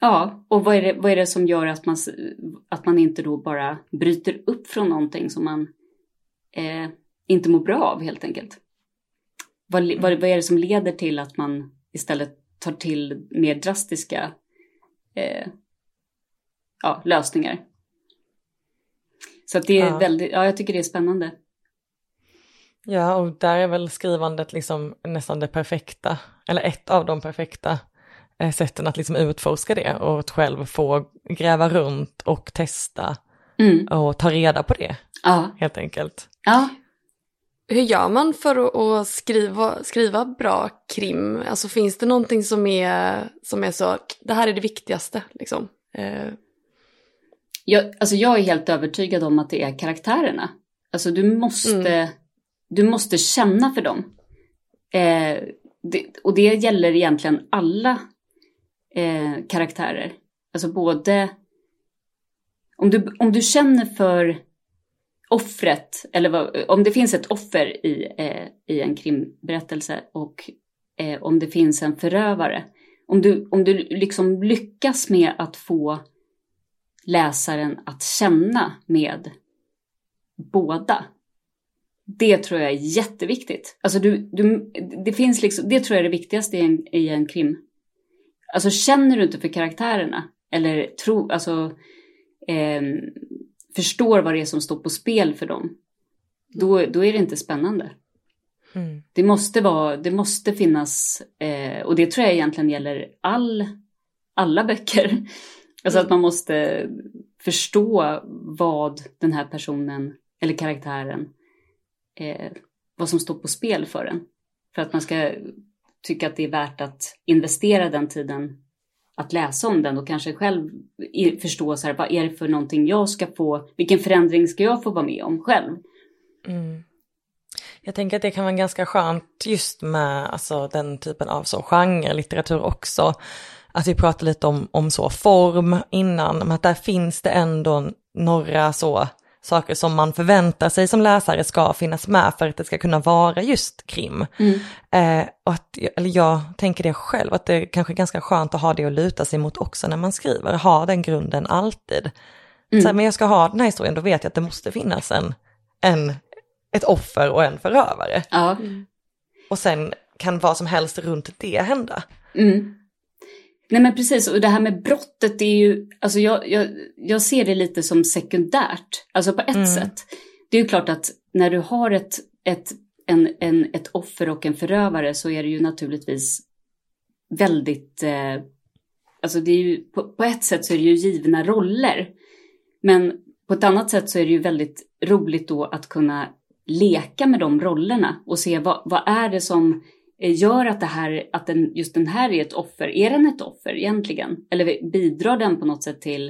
Ja, och vad är, det, vad är det som gör att man, att man inte då bara bryter upp från någonting som man eh, inte mår bra av helt enkelt? Vad, vad, vad, är det som leder till att man istället tar till mer drastiska eh, ja, lösningar? Så att det är ja. väldigt, ja jag tycker det är spännande. Ja, och där är väl skrivandet liksom nästan det perfekta, eller ett av de perfekta sätten att liksom utforska det och att själv få gräva runt och testa mm. och ta reda på det. Ja. Helt enkelt. Ja. Hur gör man för att skriva, skriva bra krim? Alltså finns det någonting som är, som är så, det här är det viktigaste liksom? Eh. Jag, alltså jag är helt övertygad om att det är karaktärerna. Alltså du måste, mm. du måste känna för dem. Eh, det, och det gäller egentligen alla eh, karaktärer. Alltså både om du, om du känner för offret, eller vad, om det finns ett offer i, eh, i en krimberättelse och eh, om det finns en förövare. Om du, om du liksom lyckas med att få läsaren att känna med båda. Det tror jag är jätteviktigt. Alltså du, du, det, finns liksom, det tror jag är det viktigaste i en, i en krim, Alltså känner du inte för karaktärerna eller tro, alltså, eh, förstår vad det är som står på spel för dem, då, då är det inte spännande. Mm. Det, måste vara, det måste finnas, eh, och det tror jag egentligen gäller all, alla böcker. Alltså mm. att man måste förstå vad den här personen eller karaktären, eh, vad som står på spel för en. För att man ska tycka att det är värt att investera den tiden att läsa om den och kanske själv förstå så här, vad är det för någonting jag ska få, vilken förändring ska jag få vara med om själv? Mm. Jag tänker att det kan vara ganska skönt just med alltså, den typen av så genre, litteratur också. Att vi pratade lite om, om så form innan, men att där finns det ändå några så saker som man förväntar sig som läsare ska finnas med för att det ska kunna vara just krim. Mm. Eh, och att, eller jag tänker det själv, att det kanske är ganska skönt att ha det att luta sig mot också när man skriver, ha den grunden alltid. Mm. Så här, men jag ska ha den här historien, då vet jag att det måste finnas en, en, ett offer och en förövare. Ja. Mm. Och sen kan vad som helst runt det hända. Mm. Nej men precis, och det här med brottet det är ju, alltså jag, jag, jag ser det lite som sekundärt, alltså på ett mm. sätt. Det är ju klart att när du har ett, ett, en, en, ett offer och en förövare så är det ju naturligtvis väldigt, eh, alltså det är ju, på, på ett sätt så är det ju givna roller. Men på ett annat sätt så är det ju väldigt roligt då att kunna leka med de rollerna och se vad, vad är det som gör att, det här, att den, just den här är ett offer. Är den ett offer egentligen? Eller bidrar den på något sätt till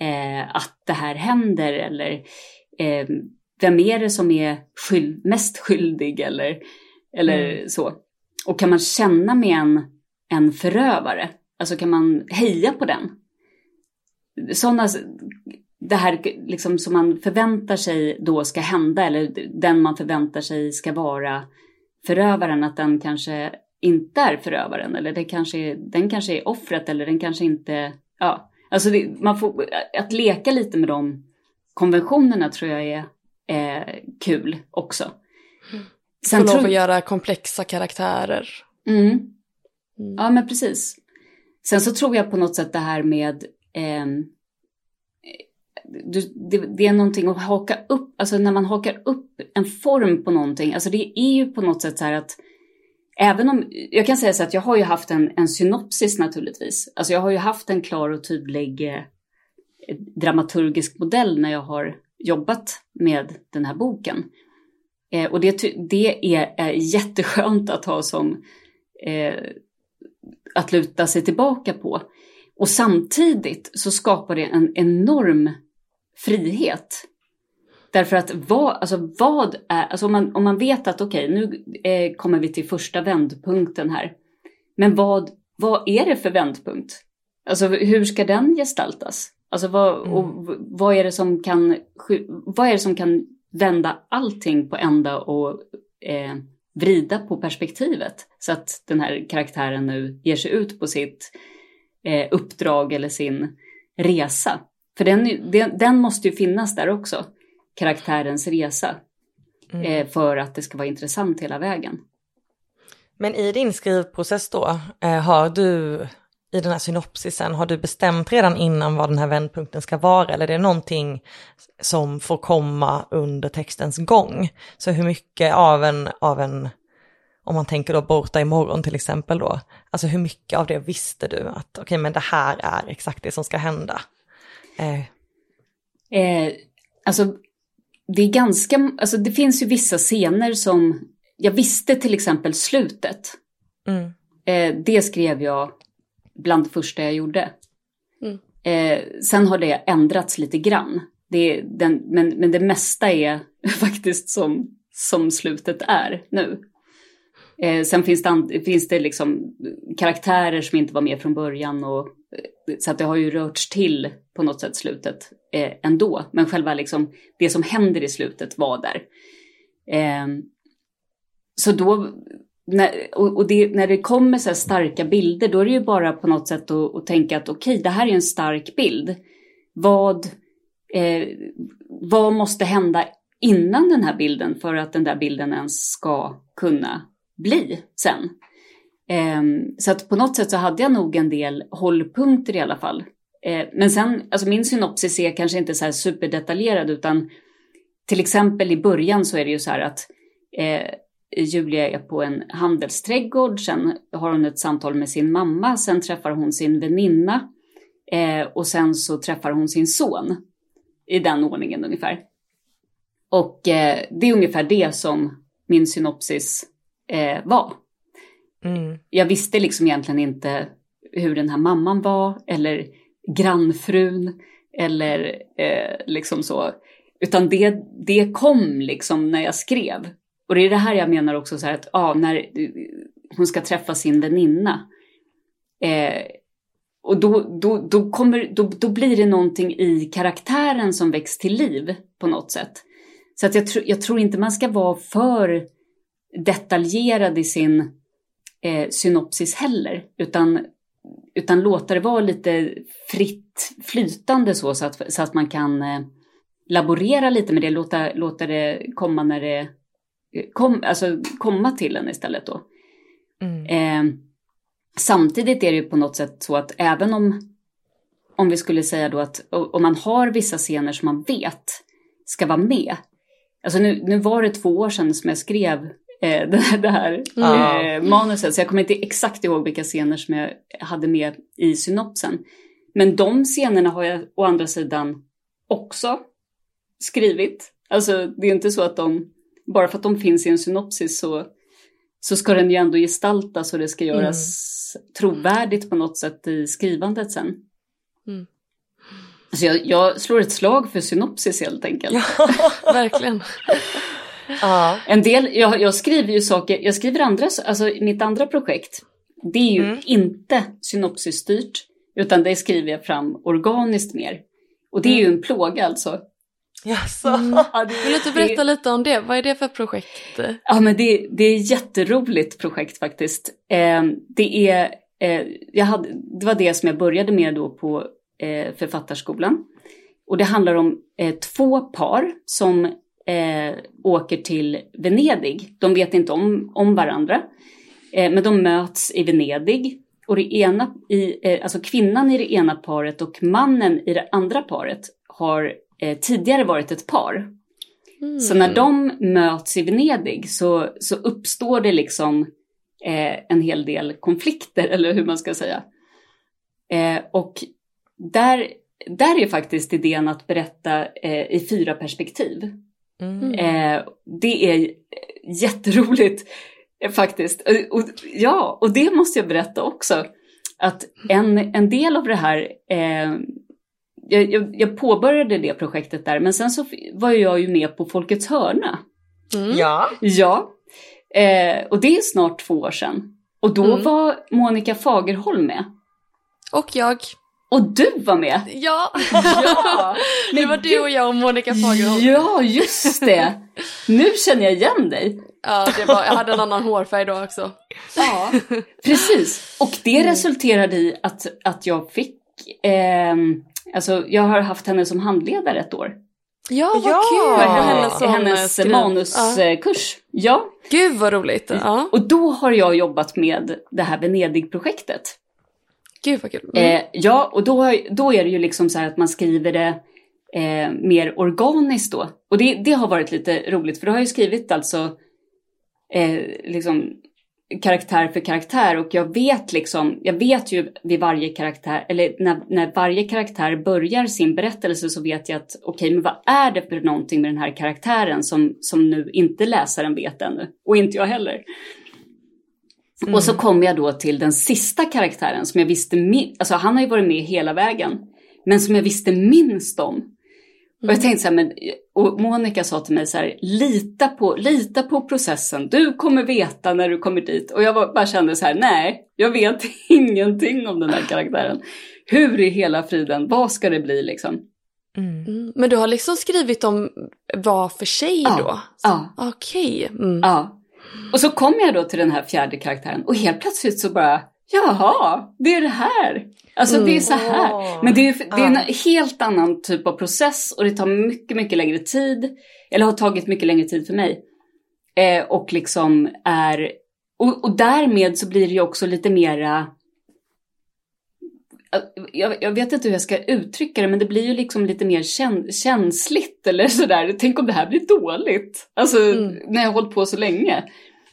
eh, att det här händer? Eller eh, vem är det som är skyld, mest skyldig? Eller, eller mm. så. Och kan man känna med en, en förövare? Alltså kan man heja på den? Sådana, det här liksom som man förväntar sig då ska hända eller den man förväntar sig ska vara förövaren att den kanske inte är förövaren eller det kanske är, den kanske är offret eller den kanske inte, ja. Alltså det, man får, att leka lite med de konventionerna tror jag är eh, kul också. Sen Få lov att göra komplexa karaktärer. Mm. Mm. Ja men precis. sen så tror jag på något sätt det här med eh, det, det, är någonting att haka upp, alltså när man hakar upp en form på någonting, alltså det är ju på något sätt så här att Även om, jag kan säga så att jag har ju haft en, en synopsis naturligtvis. Alltså jag har ju haft en klar och tydlig eh, dramaturgisk modell när jag har jobbat med den här boken. Eh, och det, det är, är jätteskönt att ha som eh, att luta sig tillbaka på. Och samtidigt så skapar det en enorm frihet. Därför att vad, alltså vad är, alltså om man, om man vet att okej, okay, nu eh, kommer vi till första vändpunkten här. Men vad, vad är det för vändpunkt? Alltså hur ska den gestaltas? Alltså vad, mm. och, vad, är det som kan, vad är det som kan vända allting på ända och eh, vrida på perspektivet så att den här karaktären nu ger sig ut på sitt eh, uppdrag eller sin resa. För den, den, den, måste ju finnas där också, karaktärens resa, mm. eh, för att det ska vara intressant hela vägen. Men i din skrivprocess då, eh, har du i den här synopsisen, har du bestämt redan innan vad den här vändpunkten ska vara eller är det någonting som får komma under textens gång? Så hur mycket av en, av en om man tänker då borta imorgon till exempel då, alltså hur mycket av det visste du att okej okay, men det här är exakt det som ska hända? Eh. Eh, alltså det är ganska, alltså det finns ju vissa scener som, jag visste till exempel slutet. Mm. Eh, det skrev jag bland det första jag gjorde. Mm. Eh, sen har det ändrats lite grann. Det den, men, men det mesta är faktiskt som, som slutet är nu. Eh, sen finns det, finns det liksom karaktärer som inte var med från början och eh, så att det har ju rörts till på något sätt slutet eh, ändå. Men själva liksom det som händer i slutet var där. Eh, så då när, och, och det, när det kommer så här starka bilder, då är det ju bara på något sätt att, att tänka att okej, okay, det här är en stark bild. Vad, eh, vad måste hända innan den här bilden för att den där bilden ens ska kunna bli sen? Ehm, så att på något sätt så hade jag nog en del hållpunkter i alla fall. Eh, men sen, alltså min synopsis är kanske inte så här superdetaljerad utan till exempel i början så är det ju så här att eh, Julia är på en handelsträdgård, sen har hon ett samtal med sin mamma, sen träffar hon sin väninna eh, och sen så träffar hon sin son. I den ordningen ungefär. Och eh, det är ungefär det som min synopsis eh, var. Mm. Jag visste liksom egentligen inte hur den här mamman var eller grannfrun eller eh, liksom så. Utan det, det kom liksom när jag skrev. Och det är det här jag menar också så här att ja, när hon ska träffa sin väninna. Eh, och då, då, då, kommer, då, då blir det någonting i karaktären som väcks till liv på något sätt. Så att jag, tr jag tror inte man ska vara för detaljerad i sin eh, synopsis heller. Utan, utan låta det vara lite fritt flytande så, så att, så att man kan eh, laborera lite med det, låta, låta det komma när det kom, alltså, komma till en istället då. Mm. Eh, samtidigt är det ju på något sätt så att även om, om vi skulle säga då att om man har vissa scener som man vet ska vara med. Alltså nu, nu var det två år sedan som jag skrev eh, det här, det här mm. eh, manuset, så jag kommer inte exakt ihåg vilka scener som jag hade med i synopsen. Men de scenerna har jag å andra sidan också skrivit. Alltså det är inte så att de bara för att de finns i en synopsis så, så ska den ju ändå gestaltas och det ska göras mm. trovärdigt på något sätt i skrivandet sen. Mm. Alltså jag, jag, slår ett slag för synopsis helt enkelt. Ja, verkligen. En del, jag, jag, skriver ju saker, jag skriver andra, alltså mitt andra projekt, det är ju mm. inte synopsisstyrt, utan det skriver jag fram organiskt mer. Och det är ju mm. en plåga alltså. Jaså? Mm. Vill du inte berätta lite om det? Vad är det för projekt? Ja, men det, det är ett jätteroligt projekt faktiskt. Eh, det, är, eh, jag hade, det var det som jag började med då på eh, Författarskolan. Och det handlar om eh, två par som eh, åker till Venedig. De vet inte om, om varandra. Eh, men de möts i Venedig och det ena i, eh, alltså kvinnan i det ena paret och mannen i det andra paret har eh, tidigare varit ett par. Mm. Så när de möts i Venedig så, så uppstår det liksom eh, en hel del konflikter, eller hur man ska säga. Eh, och där, där är faktiskt idén att berätta eh, i fyra perspektiv. Mm. Eh, det är jätteroligt faktiskt. Och, och, ja, och det måste jag berätta också. Att en, en del av det här eh, jag, jag, jag, påbörjade det projektet där, men sen så var jag ju med på Folkets hörna. Mm. Ja. Ja. Eh, och det är snart två år sedan. Och då mm. var Monica Fagerholm med. Och jag. Och du var med! Ja! ja. det var du och jag och Monica Fagerholm. Ja, just det! Nu känner jag igen dig. Ja, det var, jag hade en annan hårfärg då också. Ja, precis. Och det mm. resulterade i att, att jag fick eh, Alltså, jag har haft henne som handledare ett år. Ja, vad ja. kul! Hennes, hennes manuskurs. Ja. ja. Gud vad roligt. Ja. Och då har jag jobbat med det här Venedig-projektet. Gud vad kul. Mm. Eh, ja, och då, då är det ju liksom så här att man skriver det eh, mer organiskt då. Och det, det har varit lite roligt för då har jag skrivit alltså eh, liksom karaktär för karaktär och jag vet liksom, jag vet ju vid varje karaktär, eller när, när varje karaktär börjar sin berättelse så vet jag att okej, okay, men vad är det för någonting med den här karaktären som, som nu inte läsaren vet ännu? Och inte jag heller. Mm. Och så kommer jag då till den sista karaktären som jag visste, alltså han har ju varit med hela vägen, men som jag visste minst om. Och jag tänkte så här, men, och Monica sa till mig så här, lita på, lita på processen, du kommer veta när du kommer dit. Och jag var, bara kände så här, nej, jag vet ingenting om den här karaktären. Hur i hela friden, vad ska det bli liksom? Mm. mm. Men du har liksom skrivit om var för sig ja, då? Ja. Okej. Okay. Mm. Ja. Och så kom jag då till den här fjärde karaktären och helt plötsligt så bara, jaha, det är det här. Alltså mm. det är så här. Men det är, det är en helt annan typ av process och det tar mycket, mycket längre tid. Eller har tagit mycket längre tid för mig. Eh, och liksom är, och, och därmed så blir det ju också lite mera jag, jag, vet inte hur jag ska uttrycka det, men det blir ju liksom lite mer käns känsligt eller sådär. Tänk om det här blir dåligt. Alltså mm. när jag har hållit på så länge.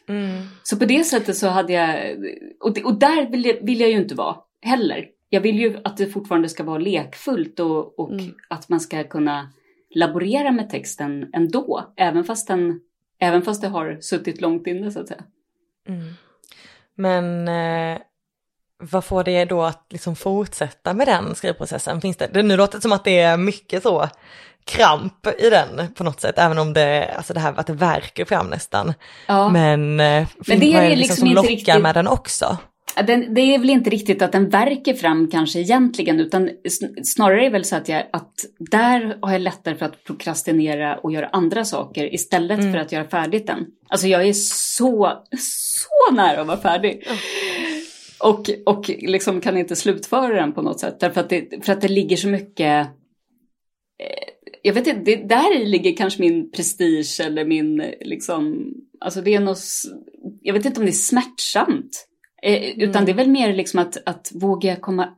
Mm. Så på det sättet så hade jag, och, det, och där vill jag, vill jag ju inte vara heller jag vill ju att det fortfarande ska vara lekfullt och, och mm. att man ska kunna laborera med texten ändå, även fast, den, även fast det har suttit långt inne så att säga. Mm. Men eh, vad får det då att liksom fortsätta med den skrivprocessen? Finns det, det nu låter det som att det är mycket så kramp i den på något sätt, även om det, alltså det här att det verkar fram nästan. Ja. Men, eh, Men det är det liksom, liksom som lockar riktigt... med den också? Den, det är väl inte riktigt att den verkar fram kanske egentligen, utan snarare är det väl så att, jag, att där har jag lättare för att prokrastinera och göra andra saker istället mm. för att göra färdigt den. Alltså jag är så, så nära att vara färdig. Mm. Och, och liksom kan inte slutföra den på något sätt, därför att det, för att det ligger så mycket eh, jag vet inte, det, där ligger kanske min prestige eller min liksom, alltså det är något, jag vet inte om det är smärtsamt. Eh, utan mm. det är väl mer liksom att, att våga komma...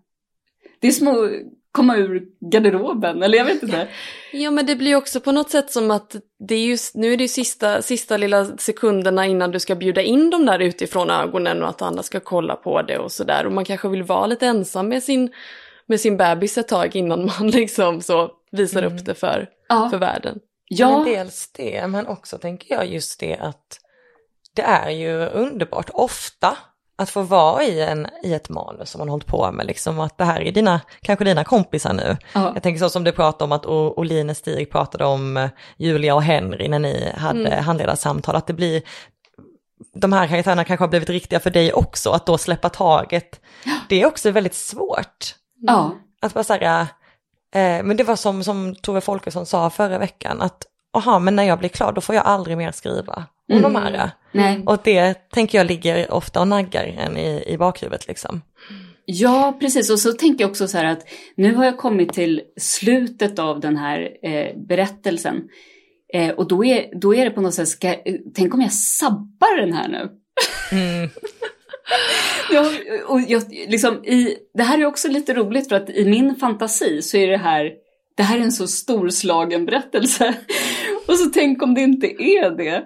Det är att komma ur garderoben, eller jag vet inte. Ja men det blir också på något sätt som att det är just, nu är det sista, sista lilla sekunderna innan du ska bjuda in dem där utifrån ögonen och att andra ska kolla på det och sådär. Och man kanske vill vara lite ensam med sin, med sin bebis ett tag innan man liksom så visar mm. upp det för, ja. för världen. Ja. Men dels det, men också tänker jag just det att det är ju underbart ofta att få vara i, en, i ett manus som man hållit på med, liksom att det här är dina, kanske dina kompisar nu. Ja. Jag tänker så som du pratade om att Oline Stig pratade om eh, Julia och Henry när ni hade mm. handledarsamtal, att det blir, de här karaktärerna kanske har blivit riktiga för dig också, att då släppa taget, det är också väldigt svårt. Ja. Att bara säga, eh, men det var som, som Tove Folkesson sa förra veckan, att aha, men när jag blir klar då får jag aldrig mer skriva om mm. de här. Nej. Och det tänker jag ligger ofta och naggar en i, i bakhuvudet liksom. Ja, precis. Och så tänker jag också så här att nu har jag kommit till slutet av den här eh, berättelsen. Eh, och då är, då är det på något sätt, ska, tänk om jag sabbar den här nu? Mm. ja, och jag, liksom, i, det här är också lite roligt för att i min fantasi så är det här, det här är en så storslagen berättelse. Och så tänk om det inte är det.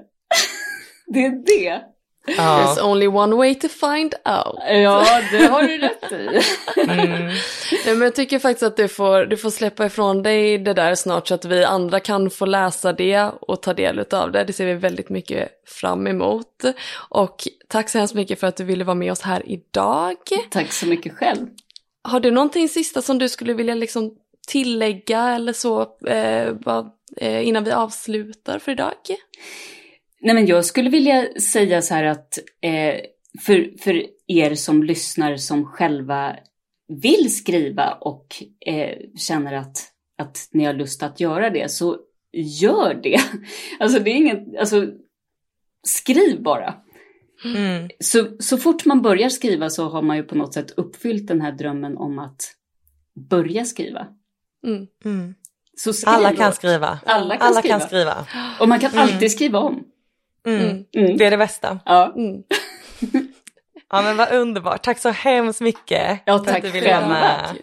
det är det. Ja. There's only one way to find out. Ja, det har du rätt i. mm. Nej, men jag tycker faktiskt att du får, du får släppa ifrån dig det där snart så att vi andra kan få läsa det och ta del av det. Det ser vi väldigt mycket fram emot. Och tack så hemskt mycket för att du ville vara med oss här idag. Tack så mycket själv. Har du någonting sista som du skulle vilja liksom tillägga eller så eh, bara, eh, innan vi avslutar för idag? Nej, men jag skulle vilja säga så här att eh, för, för er som lyssnar som själva vill skriva och eh, känner att, att ni har lust att göra det, så gör det. Alltså det är inget, alltså skriv bara. Mm. Så, så fort man börjar skriva så har man ju på något sätt uppfyllt den här drömmen om att börja skriva. Mm. Mm. Så Alla kan skriva. Alla kan, Alla skriva. kan skriva. Och man kan mm. alltid skriva om. Mm. mm. Mm. Det är det bästa. Ja. Mm. ja men vad underbart. Tack så hemskt mycket ja, för att du ville vara med.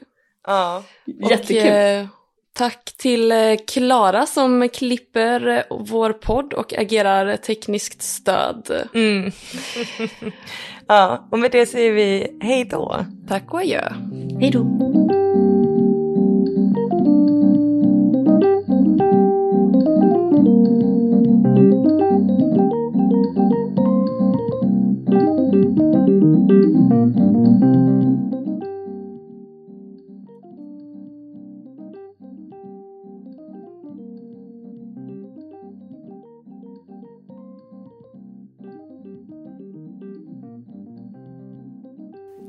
Ja. Jättekul. Och, eh, tack till eh, Klara som klipper vår podd och agerar tekniskt stöd. Mm. ja, och med det säger vi hej då. Tack och adjö. Hej då. Mm-hmm.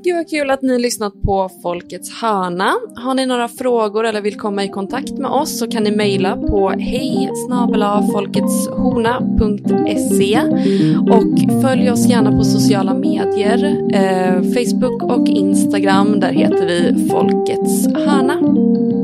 Gud vad kul att ni lyssnat på Folkets hörna. Har ni några frågor eller vill komma i kontakt med oss så kan ni mejla på hej och följ oss gärna på sociala medier, eh, Facebook och Instagram. Där heter vi Folkets hörna.